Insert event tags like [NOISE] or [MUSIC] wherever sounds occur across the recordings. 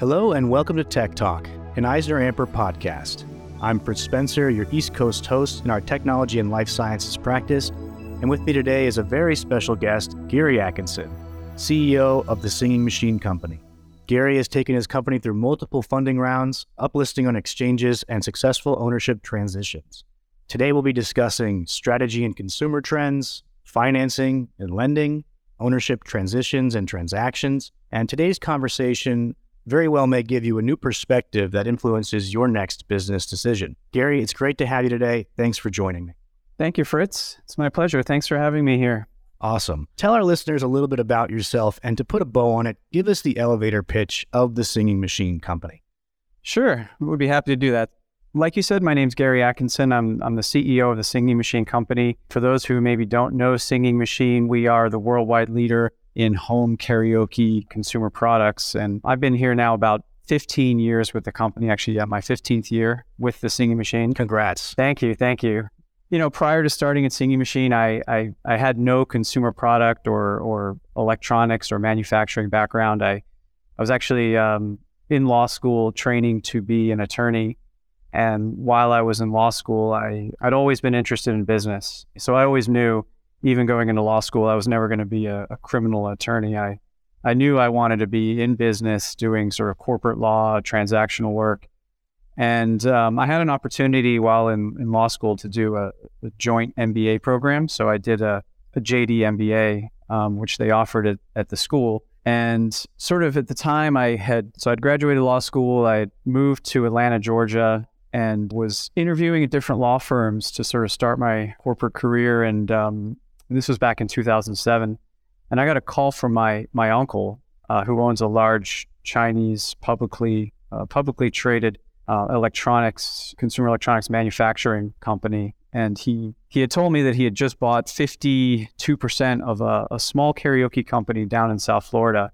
Hello and welcome to Tech Talk, an EisnerAmper podcast. I'm Fritz Spencer, your East Coast host in our technology and life sciences practice, and with me today is a very special guest, Gary Atkinson, CEO of the Singing Machine Company. Gary has taken his company through multiple funding rounds, uplisting on exchanges, and successful ownership transitions. Today, we'll be discussing strategy and consumer trends, financing and lending, ownership transitions and transactions. And today's conversation very well may give you a new perspective that influences your next business decision. Gary, it's great to have you today. Thanks for joining me. Thank you, Fritz. It's my pleasure. Thanks for having me here. Awesome. Tell our listeners a little bit about yourself and to put a bow on it, give us the elevator pitch of the Singing Machine Company. Sure. We'd be happy to do that. Like you said, my name's Gary Atkinson. I'm, I'm the CEO of the Singing Machine Company. For those who maybe don't know Singing Machine, we are the worldwide leader in home karaoke consumer products. And I've been here now about 15 years with the company, actually, yeah, my 15th year with the Singing Machine. Congrats. Thank you. Thank you. You know, prior to starting at Singing Machine, I, I, I had no consumer product or, or electronics or manufacturing background. I, I was actually um, in law school training to be an attorney. And while I was in law school, I, I'd always been interested in business. So I always knew even going into law school, I was never going to be a, a, criminal attorney. I, I knew I wanted to be in business, doing sort of corporate law, transactional work. And um, I had an opportunity while in, in law school to do a, a joint MBA program. So I did a, a JD MBA, um, which they offered at, at the school. And sort of at the time, I had, so I'd graduated law school, I moved to Atlanta, Georgia, and was interviewing at different law firms to sort of start my corporate career. And um, this was back in 2007. And I got a call from my my uncle, uh, who owns a large Chinese publicly uh, publicly traded uh, electronics consumer electronics manufacturing company, and he he had told me that he had just bought 52 percent of a, a small karaoke company down in South Florida,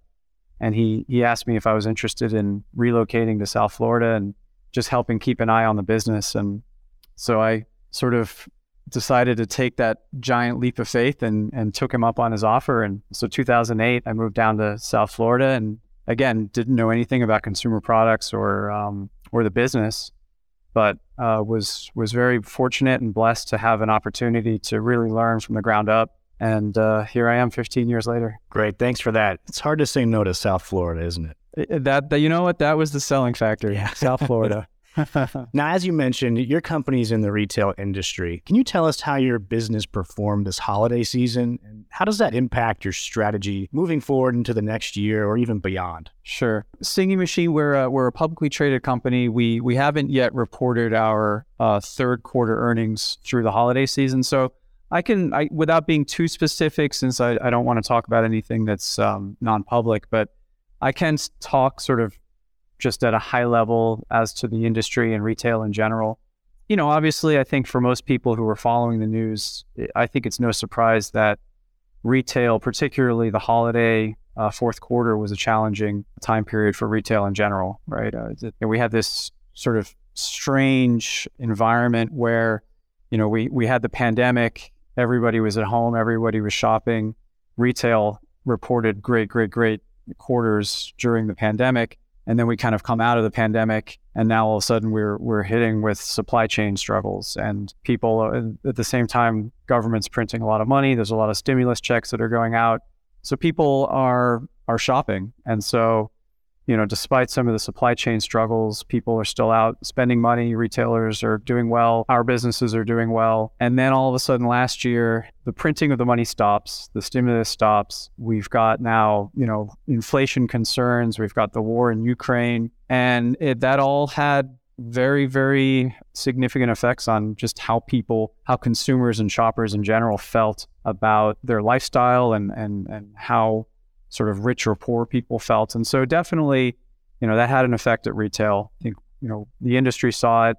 and he he asked me if I was interested in relocating to South Florida and just helping keep an eye on the business, and so I sort of decided to take that giant leap of faith and, and took him up on his offer. And so 2008, I moved down to South Florida and again, didn't know anything about consumer products or, um, or the business, but uh, was, was very fortunate and blessed to have an opportunity to really learn from the ground up. And uh, here I am 15 years later. Great. Thanks for that. It's hard to say no to South Florida, isn't it? it that, that, you know what? That was the selling factor. Yeah. South Florida. [LAUGHS] [LAUGHS] now, as you mentioned, your company's in the retail industry. Can you tell us how your business performed this holiday season? And how does that impact your strategy moving forward into the next year or even beyond? Sure. Singing Machine, we're a, we're a publicly traded company. We, we haven't yet reported our uh, third quarter earnings through the holiday season. So I can, I, without being too specific, since I, I don't want to talk about anything that's um, non public, but I can talk sort of just at a high level as to the industry and retail in general. You know, obviously, I think for most people who are following the news, I think it's no surprise that retail, particularly the holiday uh, fourth quarter, was a challenging time period for retail in general, right? Uh, we had this sort of strange environment where, you know, we, we had the pandemic, everybody was at home, everybody was shopping. Retail reported great, great, great quarters during the pandemic and then we kind of come out of the pandemic and now all of a sudden we're we're hitting with supply chain struggles and people uh, at the same time government's printing a lot of money. There's a lot of stimulus checks that are going out. So people are are shopping. And so you know, despite some of the supply chain struggles, people are still out spending money. Retailers are doing well. Our businesses are doing well. And then all of a sudden last year, the printing of the money stops, the stimulus stops. We've got now, you know, inflation concerns. We've got the war in Ukraine. And it, that all had very, very significant effects on just how people, how consumers and shoppers in general felt about their lifestyle and, and, and how sort of rich or poor people felt. And so definitely, you know, that had an effect at retail. I think, you know, the industry saw it,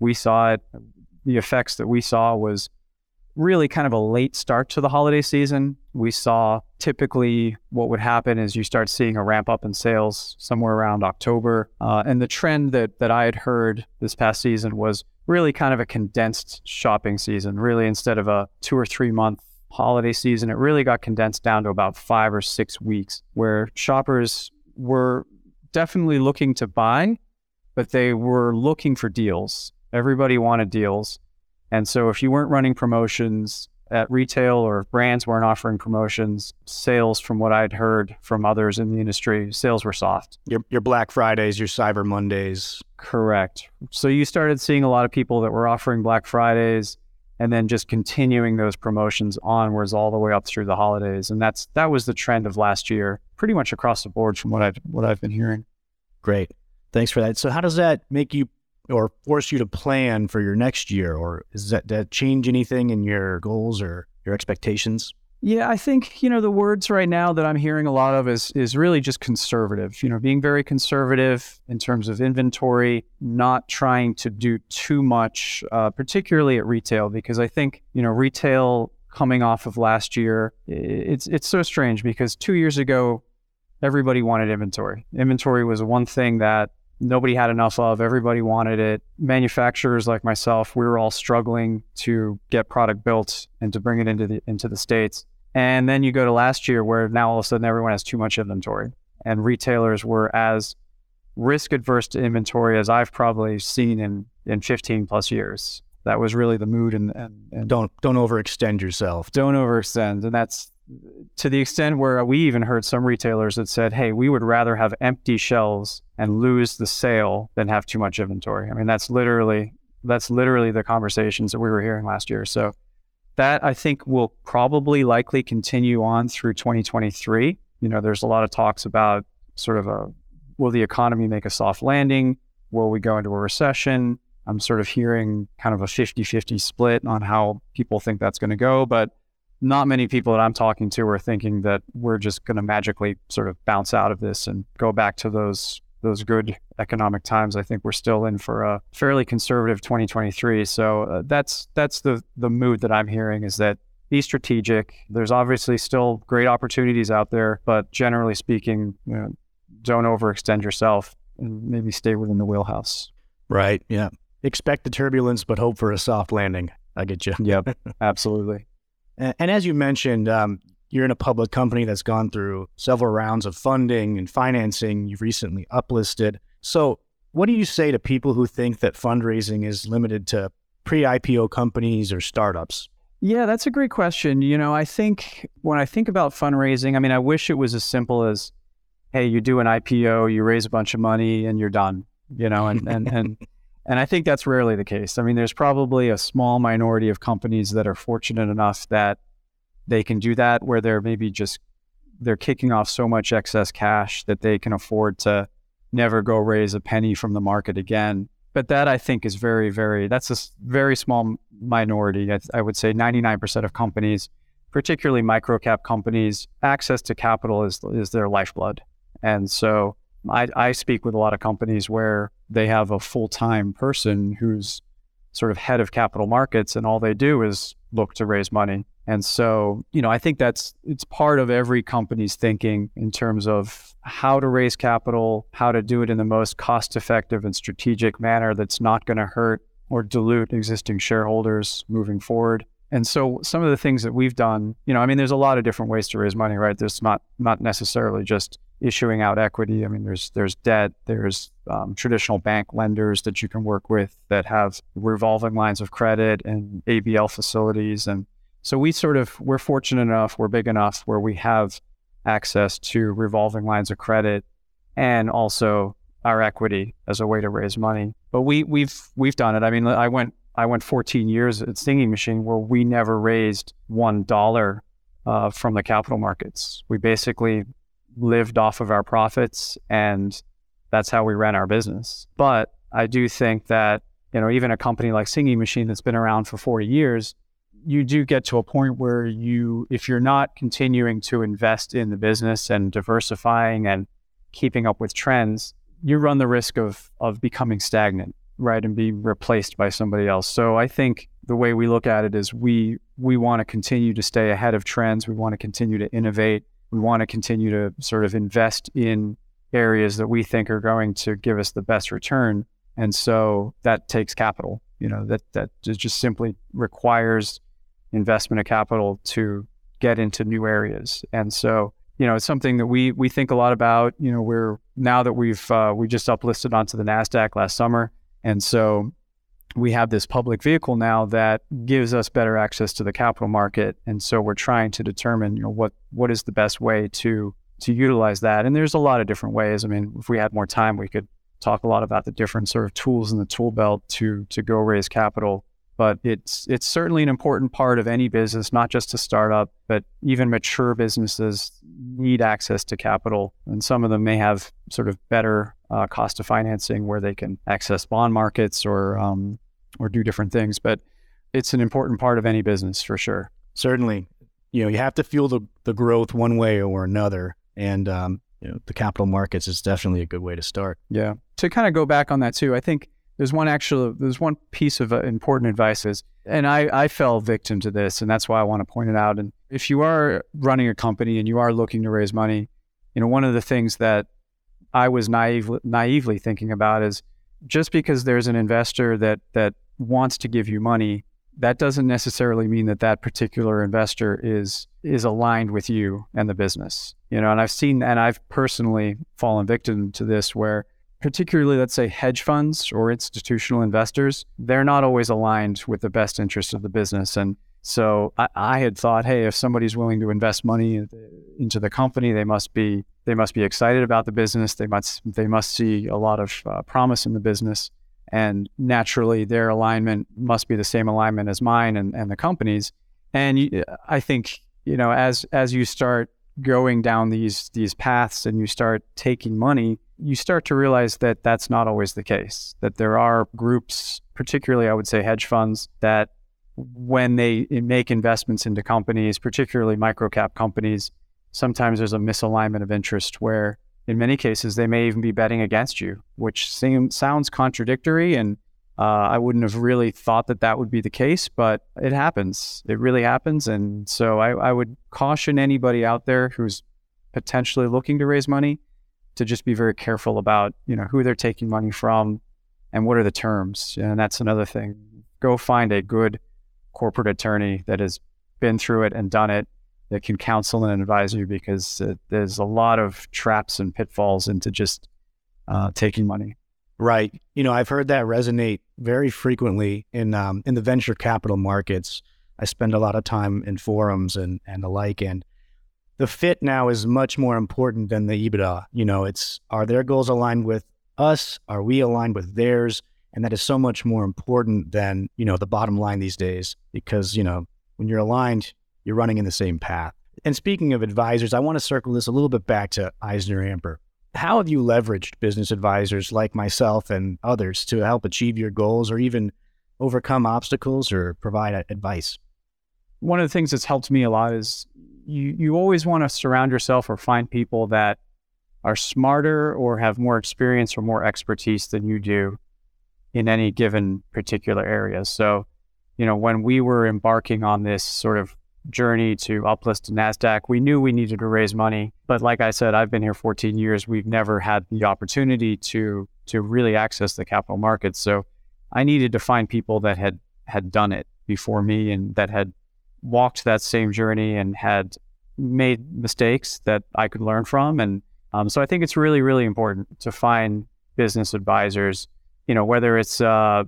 we saw it. The effects that we saw was really kind of a late start to the holiday season. We saw typically what would happen is you start seeing a ramp up in sales somewhere around October. Uh, and the trend that, that I had heard this past season was really kind of a condensed shopping season, really instead of a two or three month holiday season, it really got condensed down to about five or six weeks where shoppers were definitely looking to buy, but they were looking for deals. Everybody wanted deals. And so if you weren't running promotions at retail or if brands weren't offering promotions, sales, from what I'd heard from others in the industry, sales were soft. Your, your Black Fridays, your Cyber Mondays. Correct. So you started seeing a lot of people that were offering Black Fridays and then just continuing those promotions onwards all the way up through the holidays. And that's that was the trend of last year, pretty much across the board from what I've what I've been hearing. Great. Thanks for that. So how does that make you or force you to plan for your next year? Or does that, that change anything in your goals or your expectations? Yeah, I think you know the words right now that I'm hearing a lot of is is really just conservative. You know, being very conservative in terms of inventory, not trying to do too much, uh, particularly at retail, because I think you know retail coming off of last year, it's it's so strange because two years ago, everybody wanted inventory. Inventory was one thing that nobody had enough of. Everybody wanted it. Manufacturers like myself, we were all struggling to get product built and to bring it into the into the states. And then you go to last year where now all of a sudden everyone has too much inventory and retailers were as risk adverse to inventory as I've probably seen in, in 15 plus years. That was really the mood and, and, and don't don't overextend yourself. Don't overextend. And that's to the extent where we even heard some retailers that said, hey, we would rather have empty shelves and lose the sale than have too much inventory. I mean, that's literally that's literally the conversations that we were hearing last year. So that I think will probably likely continue on through 2023. You know, there's a lot of talks about sort of a will the economy make a soft landing? Will we go into a recession? I'm sort of hearing kind of a 50 50 split on how people think that's going to go. But not many people that I'm talking to are thinking that we're just going to magically sort of bounce out of this and go back to those those good economic times. I think we're still in for a fairly conservative 2023. So uh, that's that's the the mood that I'm hearing is that be strategic. There's obviously still great opportunities out there, but generally speaking, you know, don't overextend yourself and maybe stay within the wheelhouse. Right. Yeah. Expect the turbulence, but hope for a soft landing. I get you. Yep. [LAUGHS] Absolutely. and, and, as you mentioned, um, you're in a public company that's gone through several rounds of funding and financing. You've recently uplisted. So, what do you say to people who think that fundraising is limited to pre IPO companies or startups? Yeah, that's a great question. You know, I think when I think about fundraising, I mean, I wish it was as simple as, hey, you do an IPO, you raise a bunch of money, and you're done. You know, and and and [LAUGHS] and I think that's rarely the case. I mean, there's probably a small minority of companies that are fortunate enough that they can do that where they're maybe just they're kicking off so much excess cash that they can afford to never go raise a penny from the market again. But that I think is very, very, that's a very small minority. I, I would say 99% of companies, particularly micro cap companies, access to capital is, is their lifeblood. And so I, I speak with a lot of companies where they have a full time person who's sort of head of capital markets and all they do is look to raise money. And so, you know, I think that's it's part of every company's thinking in terms of how to raise capital, how to do it in the most cost-effective and strategic manner that's not going to hurt or dilute existing shareholders moving forward. And so some of the things that we've done, you know, I mean there's a lot of different ways to raise money, right? There's not not necessarily just issuing out equity. I mean, there's there's debt, there's um, traditional bank lenders that you can work with that have revolving lines of credit and ABL facilities, and so we sort of we're fortunate enough, we're big enough where we have access to revolving lines of credit and also our equity as a way to raise money. But we we've we've done it. I mean, I went I went 14 years at Singing Machine where we never raised one dollar uh, from the capital markets. We basically lived off of our profits, and that's how we ran our business. But I do think that you know even a company like Singing Machine that's been around for 40 years you do get to a point where you, if you're not continuing to invest in the business and diversifying and keeping up with trends, you run the risk of of becoming stagnant, right, and be replaced by somebody else. So I think the way we look at it is we we want to continue to stay ahead of trends. We want to continue to innovate. We want to continue to sort of invest in areas that we think are going to give us the best return. And so that takes capital. You know, that that just simply requires investment of capital to get into new areas. And so, you know, it's something that we we think a lot about. You know, we're now that we've uh, we just uplisted onto the Nasdaq last summer, and so we have this public vehicle now that gives us better access to the capital market, and so we're trying to determine you know what what is the best way to to utilize that. And there's a lot of different ways. I mean, if we had more time, we could talk a lot about the different sort of tools in the tool belt to to go raise capital. But it's it's certainly an important part of any business, not just a startup, but even mature businesses need access to capital, and some of them may have sort of better uh, cost of financing where they can access bond markets or um, or do different things. But it's an important part of any business for sure. Certainly, you know, you have to fuel the the growth one way or another, and um, you know, the capital markets is definitely a good way to start. Yeah. To kind of go back on that too, I think there's one actual, there's one piece of uh, important advice is, and I, I fell victim to this, and that's why I want to point it out. And if you are running a company and you are looking to raise money, you know, one of the things that I was naive, naively thinking about is just because there's an investor that that wants to give you money that doesn't necessarily mean that that particular investor is is aligned with you and the business you know and i've seen and i've personally fallen victim to this where particularly let's say hedge funds or institutional investors they're not always aligned with the best interest of the business. And so I, I had thought hey if somebody's willing to invest money into the company they must be they must be excited about the business. They must they must see a lot of uh, promise in the business. And naturally their alignment must be the same alignment as mine and, and the company's. And i think you know as as you start going down these these paths and you start taking money you start to realize that that's not always the case that there are groups particularly i would say hedge funds that when they make investments into companies particularly microcap companies sometimes there's a misalignment of interest where in many cases, they may even be betting against you, which seem, sounds contradictory. And uh, I wouldn't have really thought that that would be the case, but it happens. It really happens. And so I, I would caution anybody out there who's potentially looking to raise money to just be very careful about, you know, who they're taking money from and what are the terms. And that's another thing. Go find a good corporate attorney that has been through it and done it that can counsel and advise you because uh, there's a lot of traps and pitfalls into just uh, taking money. Right. You know, I've heard that resonate very frequently in um, in the venture capital markets. I spend a lot of time in forums and and the like, and the fit now is much more important than the EBITDA. You know, it's are their goals aligned with us? Are we aligned with theirs? And that is so much more important than you know the bottom line these days because you know when you're aligned, you're running in the same path. And speaking of advisors, I want to circle this a little bit back to Eisner EisnerAmper. How have you leveraged business advisors like myself and others to help achieve your goals or even overcome obstacles or provide advice? One of the things that's helped me a lot is you, you always want to surround yourself or find people that are smarter or have more experience or more expertise than you do in any given particular area. So, you know, when we were embarking on this sort of journey to uplist to NASDAQ, we knew we needed to raise money. But like I said, I've been here 14 years. We've never had the opportunity to to really access the capital markets. So I needed to find people that had had done it before me and that had walked that same journey and had made mistakes that I could learn from. And um, so I think it's really, really important to find business advisors, you know, whether it's uh,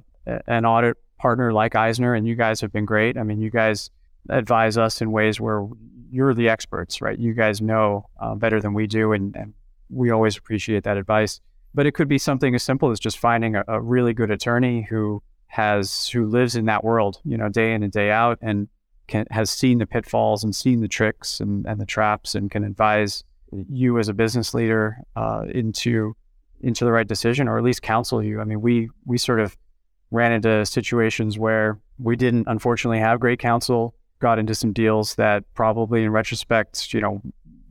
an audit partner like Eisner, and you guys have been great. I mean, you guys advise us in ways where you're the experts, right? You guys know uh, better than we do, and, and, we always appreciate that advice. But it could be something as simple as just finding a, a, really good attorney who has who lives in that world, you know, day in and day out, and can, has seen the pitfalls and seen the tricks and, and the traps, and can advise you as a business leader uh, into into the right decision, or at least counsel you. I mean, we we sort of ran into situations where we didn't unfortunately have great counsel got into some deals that probably in retrospect, you know,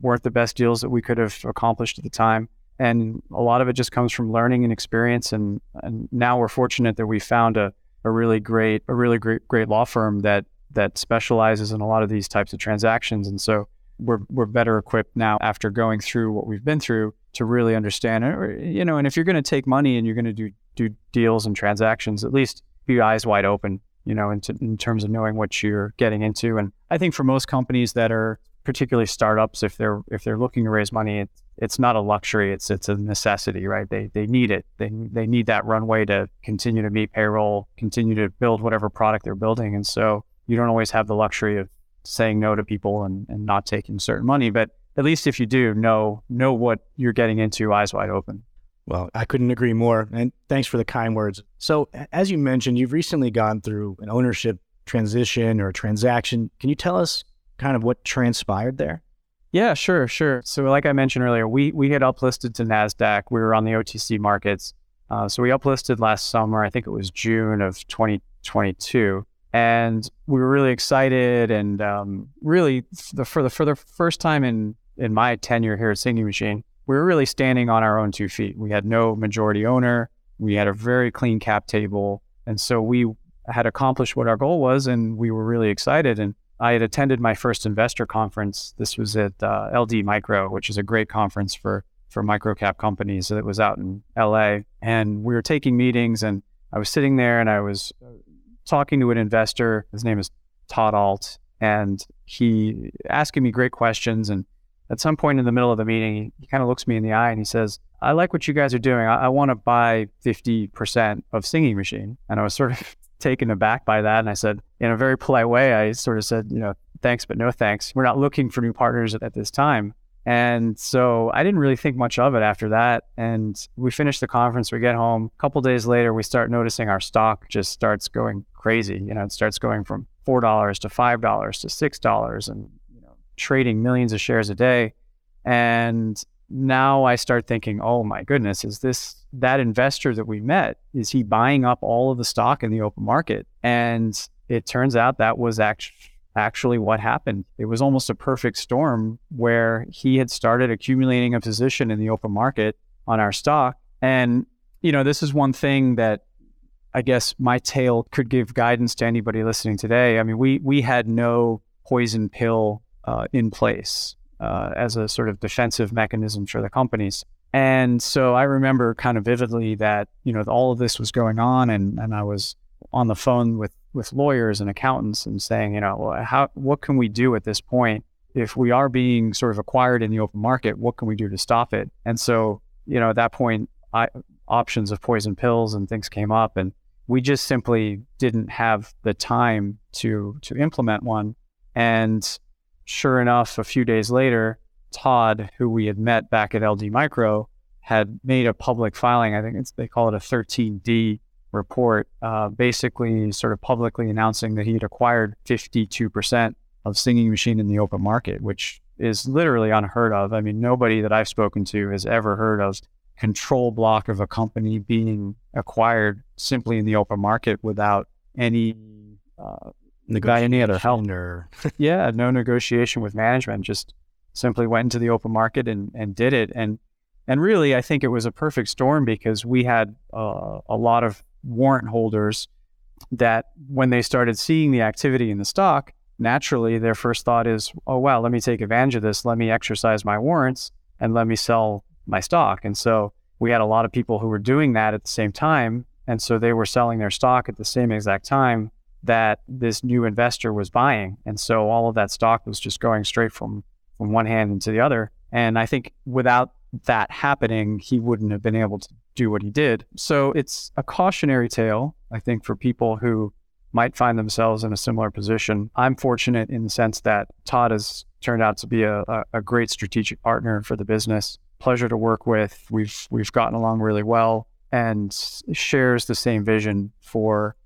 weren't the best deals that we could have accomplished at the time. And a lot of it just comes from learning and experience. And, and now we're fortunate that we found a, a really great, a really great, great law firm that, that specializes in a lot of these types of transactions. And so we're, we're better equipped now after going through what we've been through to really understand it. You know, and if you're going to take money and you're going to do, do deals and transactions, at least be eyes wide open you know, in, t- in terms of knowing what you're getting into. And I think for most companies that are particularly startups, if they're if they're looking to raise money, it's not a luxury; it's it's a necessity, right? They they need it. They they need that runway to continue to meet payroll, continue to build whatever product they're building, and so you don't always have the luxury of saying no to people and, and not taking certain money. But at least if you do, know know what you're getting into, eyes wide open. Well, I couldn't agree more. And thanks for the kind words. So, as you mentioned, you've recently gone through an ownership transition or a transaction. Can you tell us kind of what transpired there? Yeah, sure, sure. So, like I mentioned earlier, we we had uplisted to Nasdaq. We were on the OTC markets. Uh, so we uplisted last summer. I think it was June of 2022, and we were really excited. And um, really, the, for the for the first time in in my tenure here at Singing Machine, we were really standing on our own two feet. We had no majority owner. We had a very clean cap table, and so we had accomplished what our goal was, and we were really excited. And I had attended my first investor conference. This was at uh, LD Micro, which is a great conference for for microcap companies. It was out in LA, and we were taking meetings. And I was sitting there, and I was talking to an investor. His name is Todd Ault, and he asking me great questions. And at some point in the middle of the meeting, he, kind of looks me in the eye and he says, "I like what you guys are doing. I, I want to buy fifty percent of Singing Machine." And I was sort of [LAUGHS] taken aback by that. And I said, in a very polite way, I sort of said, you know, thanks, but no thanks. We're not looking for new partners at, at this time. And so I didn't really think much of it after that. And we finished the conference, we get home. A couple days later, we start noticing our stock just starts going crazy. You know, it starts going from $4 to $5 to $6 and, you know, trading millions of shares a day. And now I start thinking, oh my goodness, is this that investor that we met? Is he buying up all of the stock in the open market? And it turns out that was actually actually what happened. It was almost a perfect storm where he had started accumulating a position in the open market on our stock. And, you know, this is one thing that I guess my tale could give guidance to anybody listening today. I mean, we we had no poison pill uh, in place uh, as a sort of defensive mechanism for the companies. And so I remember kind of vividly that, you know, all of this was going on and, and I was on the phone with, with lawyers and accountants and saying, you know, how, what can we do at this point? If we are being sort of acquired in the open market, what can we do to stop it? And so, you know, at that point, I, options of poison pills and things came up and we just simply didn't have the time to to implement one. And sure enough, a few days later, Todd, who we had met back at LD Micro, had made a public filing. I think they call it a 13D report, uh, basically sort of publicly announcing that he had acquired 52% of Singing Machine in the open market, which is literally unheard of. I mean, nobody that I've spoken to has ever heard of control block of a company being acquired simply in the open market without any uh, any other help. Or [LAUGHS] yeah, no negotiation with management. Just simply went into the open market and, and did it. And and really, I think it was a perfect storm because we had uh, a lot of warrant holders that when they started seeing the activity in the stock, naturally their first thought is, oh wow, let me take advantage of this. Let me exercise my warrants and let me sell my stock. And so we had a lot of people who were doing that at the same time. And so they were selling their stock at the same exact time that this new investor was buying. And so all of that stock was just going straight from, from one hand into the other. And I think without that happening, he wouldn't have been able to do what he did. So it's a cautionary tale, I think, for people who might find themselves in a similar position. I'm fortunate in the sense that Todd has turned out to be a, a, great strategic partner for the business. Pleasure to work with. We've we've gotten along really well and shares the same vision for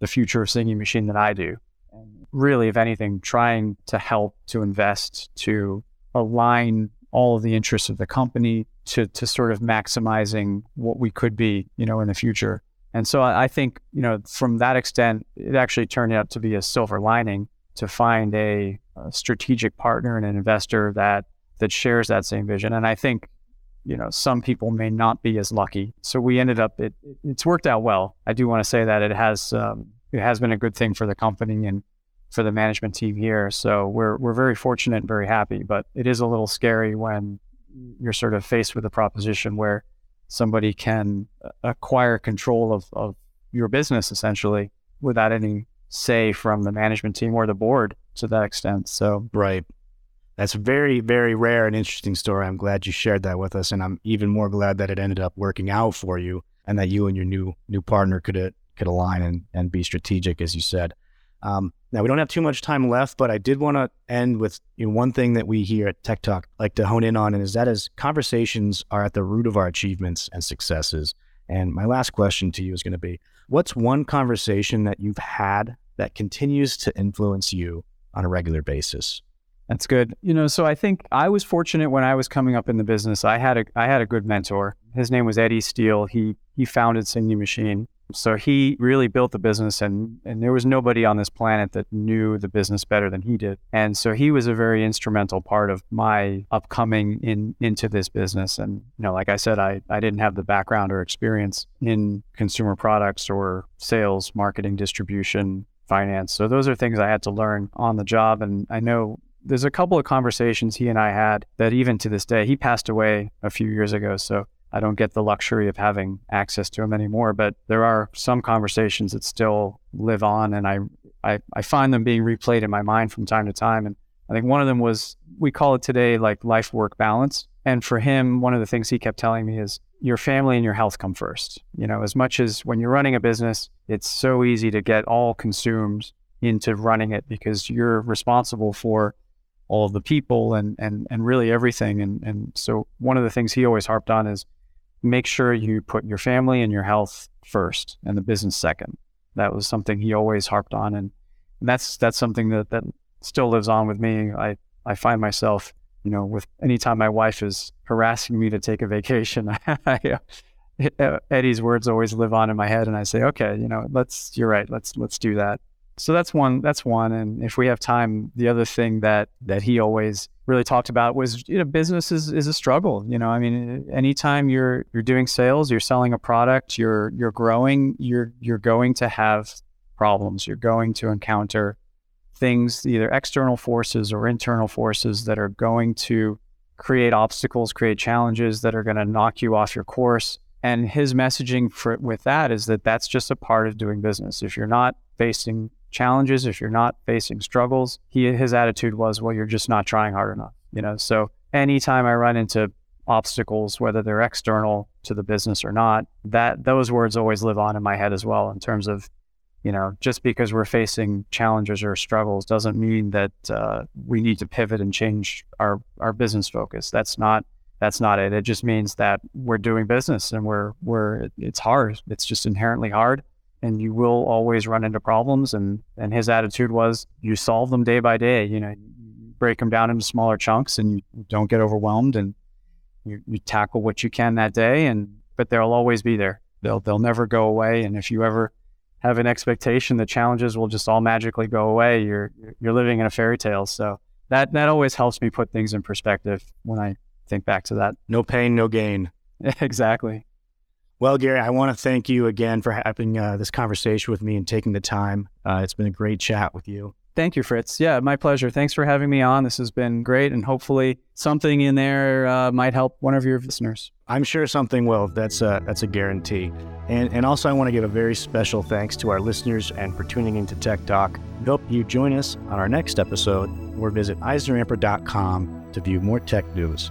the future of Singing Machine that I do. And really, if anything, trying to help to invest to align all of the interests of the company to to sort of maximizing what we could be, you know, in the future. And so I, I think, you know, from that extent, it actually turned out to be a silver lining to find a, a strategic partner and an investor that that shares that same vision. And I think you know, some people may not be as lucky. So we ended up, it, it's worked out well. I do want to say that it has, um, it has been a good thing for the company and for the management team here. So we're, we're very fortunate and very happy, but it is a little scary when you're sort of faced with a proposition where somebody can acquire control of, of your business essentially without any say from the management team or the board to that extent. So, right. That's very, very rare and interesting story. I'm glad you shared that with us, and I'm even more glad that it ended up working out for you, and that you and your new new partner could could align and, and be strategic, as you said. Um, now we don't have too much time left, but I did want to end with you know, one thing that we here at Tech Talk like to hone in on, and is that is conversations are at the root of our achievements and successes. And my last question to you is going to be: What's one conversation that you've had that continues to influence you on a regular basis? That's good. You know, so I think I was fortunate when I was coming up in the business. I had a I had a good mentor. His name was Eddie Steele. He he founded Singing Machine. So he really built the business, and, and there was nobody on this planet that knew the business better than he did. And so he was a very instrumental part of my upcoming in into this business. And you know, like I said, I, I didn't have the background or experience in consumer products or sales, marketing, distribution, finance. So those are things I had to learn on the job. And I know there's a couple of conversations he and I had that even to this day, he passed away a few years ago. So I don't get the luxury of having access to them anymore, but there are some conversations that still live on, and I, I, I find them being replayed in my mind from time to time. And I think one of them was we call it today like life work balance. And for him, one of the things he kept telling me is your family and your health come first. You know, as much as when you're running a business, it's so easy to get all consumed into running it because you're responsible for all the people and and and really everything. And and so one of the things he always harped on is make sure you put your family and your health first and the business second. That was something he always harped on, and, that's that's something that that still lives on with me. I I find myself, you know, with anytime my wife is harassing me to take a vacation, [LAUGHS] I, Eddie's words always live on in my head, and I say, okay, you know, let's. You're right. Let's let's do that so that's one that's one. And if we have time the other thing that that he always really talked about was you know business is, is a struggle you know? I mean anytime you're you're doing sales you're selling a product you're you're growing you're you're going to have problems. You're going to encounter things either external forces or internal forces that are going to create obstacles create challenges that are going to knock you off your course. And his messaging for, with that is that that's just a part of doing business. If you're not facing challenges, if you're not facing struggles, he his attitude was, well, you're just not trying hard enough. You know, so anytime I run into obstacles, whether they're external to the business or not, that those words always live on in my head as well in terms of, you know, just because we're facing challenges or struggles doesn't mean that uh, we need to pivot and change our our business focus. That's not that's not it. It just means that we're doing business and we're we're it's hard. It's just inherently hard and you will always run into problems. And, and his attitude was you solve them day by day, you know, you break them down into smaller chunks and you don't get overwhelmed and you, you tackle what you can that day. And, but they'll always be there. They'll, they'll never go away. And if you ever have an expectation that challenges will just all magically go away, you're, you're living in a fairy tale. So that, that always helps me put things in perspective when I think back to that. No pain, no gain. [LAUGHS] exactly. Well, Gary, I want to thank you again for having uh, this conversation with me and taking the time. Uh, it's been a great chat with you. Thank you, Fritz. Yeah, my pleasure. Thanks for having me on. This has been great, and hopefully something in there uh, might help one of your listeners. I'm sure something will. That's a, that's a guarantee. And, and also, I want to give a very special thanks to our listeners and for tuning into Tech Talk. We hope you join us on our next episode or visit EisnerAmper.com to view more tech news.